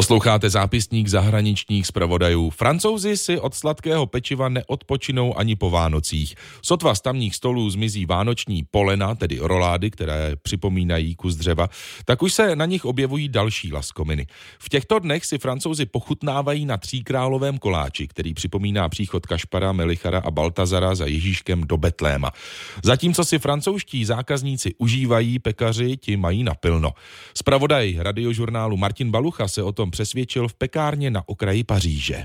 Posloucháte zápisník zahraničních zpravodajů. Francouzi si od sladkého pečiva neodpočinou ani po Vánocích. Sotva z tamních stolů zmizí vánoční polena, tedy rolády, které připomínají kus dřeva, tak už se na nich objevují další laskominy. V těchto dnech si francouzi pochutnávají na tříkrálovém koláči, který připomíná příchod Kašpara, Melichara a Baltazara za Ježíškem do Betléma. Zatímco si francouzští zákazníci užívají, pekaři ti mají napilno. Spravodaj radiožurnálu Martin Balucha se o tom přesvědčil v pekárně na okraji Paříže.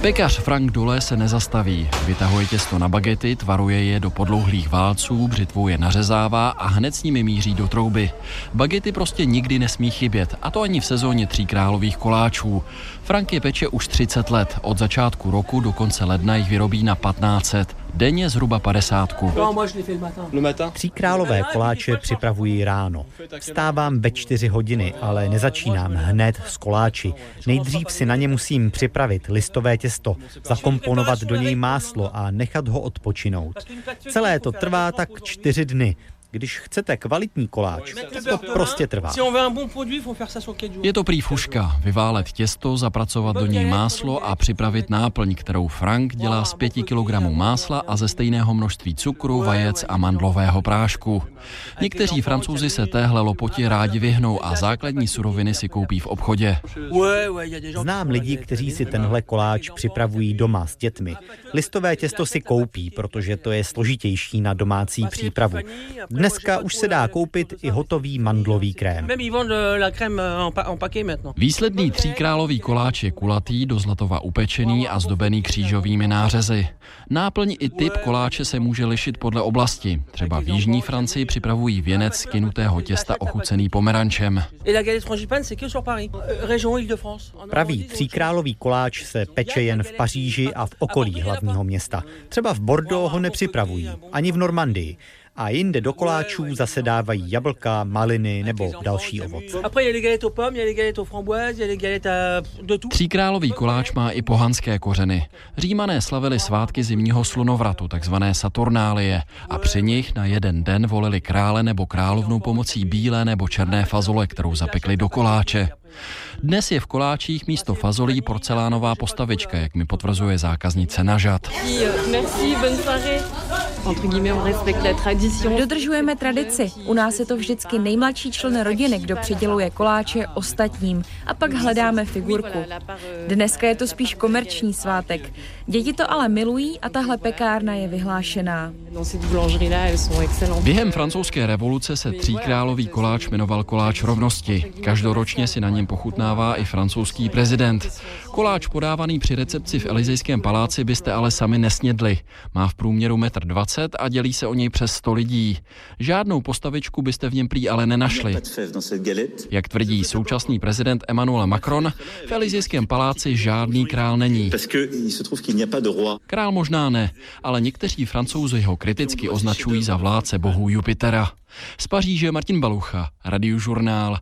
Pekař Frank Dule se nezastaví. Vytahuje těsto na bagety, tvaruje je do podlouhlých válců, břitvou je nařezává a hned s nimi míří do trouby. Bagety prostě nikdy nesmí chybět, a to ani v sezóně tří králových koláčů. Frank je peče už 30 let. Od začátku roku do konce ledna jich vyrobí na 1500. Denně zhruba 50. Tří králové koláče připravují ráno. Vstávám ve čtyři hodiny, ale nezačínám hned s koláči. Nejdřív si na ně musím připravit listové těsto, zakomponovat do něj máslo a nechat ho odpočinout. Celé to trvá tak čtyři dny. Když chcete kvalitní koláč, to prostě trvá. Je to prý fuška. Vyválet těsto, zapracovat do něj máslo a připravit náplň, kterou Frank dělá z 5 kg másla a ze stejného množství cukru, vajec a mandlového prášku. Někteří francouzi se téhle lopoti rádi vyhnou a základní suroviny si koupí v obchodě. Znám lidi, kteří si tenhle koláč připravují doma s dětmi. Listové těsto si koupí, protože to je složitější na domácí přípravu. Dneska už se dá koupit i hotový mandlový krém. Výsledný tříkrálový koláč je kulatý, do zlatova upečený a zdobený křížovými nářezy. Náplň i typ koláče se může lišit podle oblasti. Třeba v jižní Francii připravují věnec z kynutého těsta ochucený pomerančem. Pravý tříkrálový koláč se peče jen v Paříži a v okolí hlavního města. Třeba v Bordeaux ho nepřipravují, ani v Normandii a jinde do koláčů zase dávají jablka, maliny nebo další ovoce. Tříkrálový koláč má i pohanské kořeny. Římané slavili svátky zimního slunovratu, takzvané Saturnálie, a při nich na jeden den volili krále nebo královnu pomocí bílé nebo černé fazole, kterou zapekli do koláče. Dnes je v koláčích místo fazolí porcelánová postavička, jak mi potvrzuje zákaznice Nažad. Dodržujeme tradici. U nás je to vždycky nejmladší člen rodiny, kdo přiděluje koláče ostatním a pak hledáme figurku. Dneska je to spíš komerční svátek. Děti to ale milují a tahle pekárna je vyhlášená. Během francouzské revoluce se tříkrálový koláč jmenoval koláč rovnosti. Každoročně si na něm pochutnává i francouzský prezident. Koláč podávaný při recepci v Elizejském paláci byste ale sami nesnědli. Má v průměru metr 20 20 a dělí se o něj přes 100 lidí. Žádnou postavičku byste v něm prý ale nenašli. Jak tvrdí současný prezident Emmanuel Macron, v Elizijském paláci žádný král není. Král možná ne, ale někteří francouzi ho kriticky označují za vládce bohu Jupitera. Z Paříže Martin Balucha, Radiožurnál.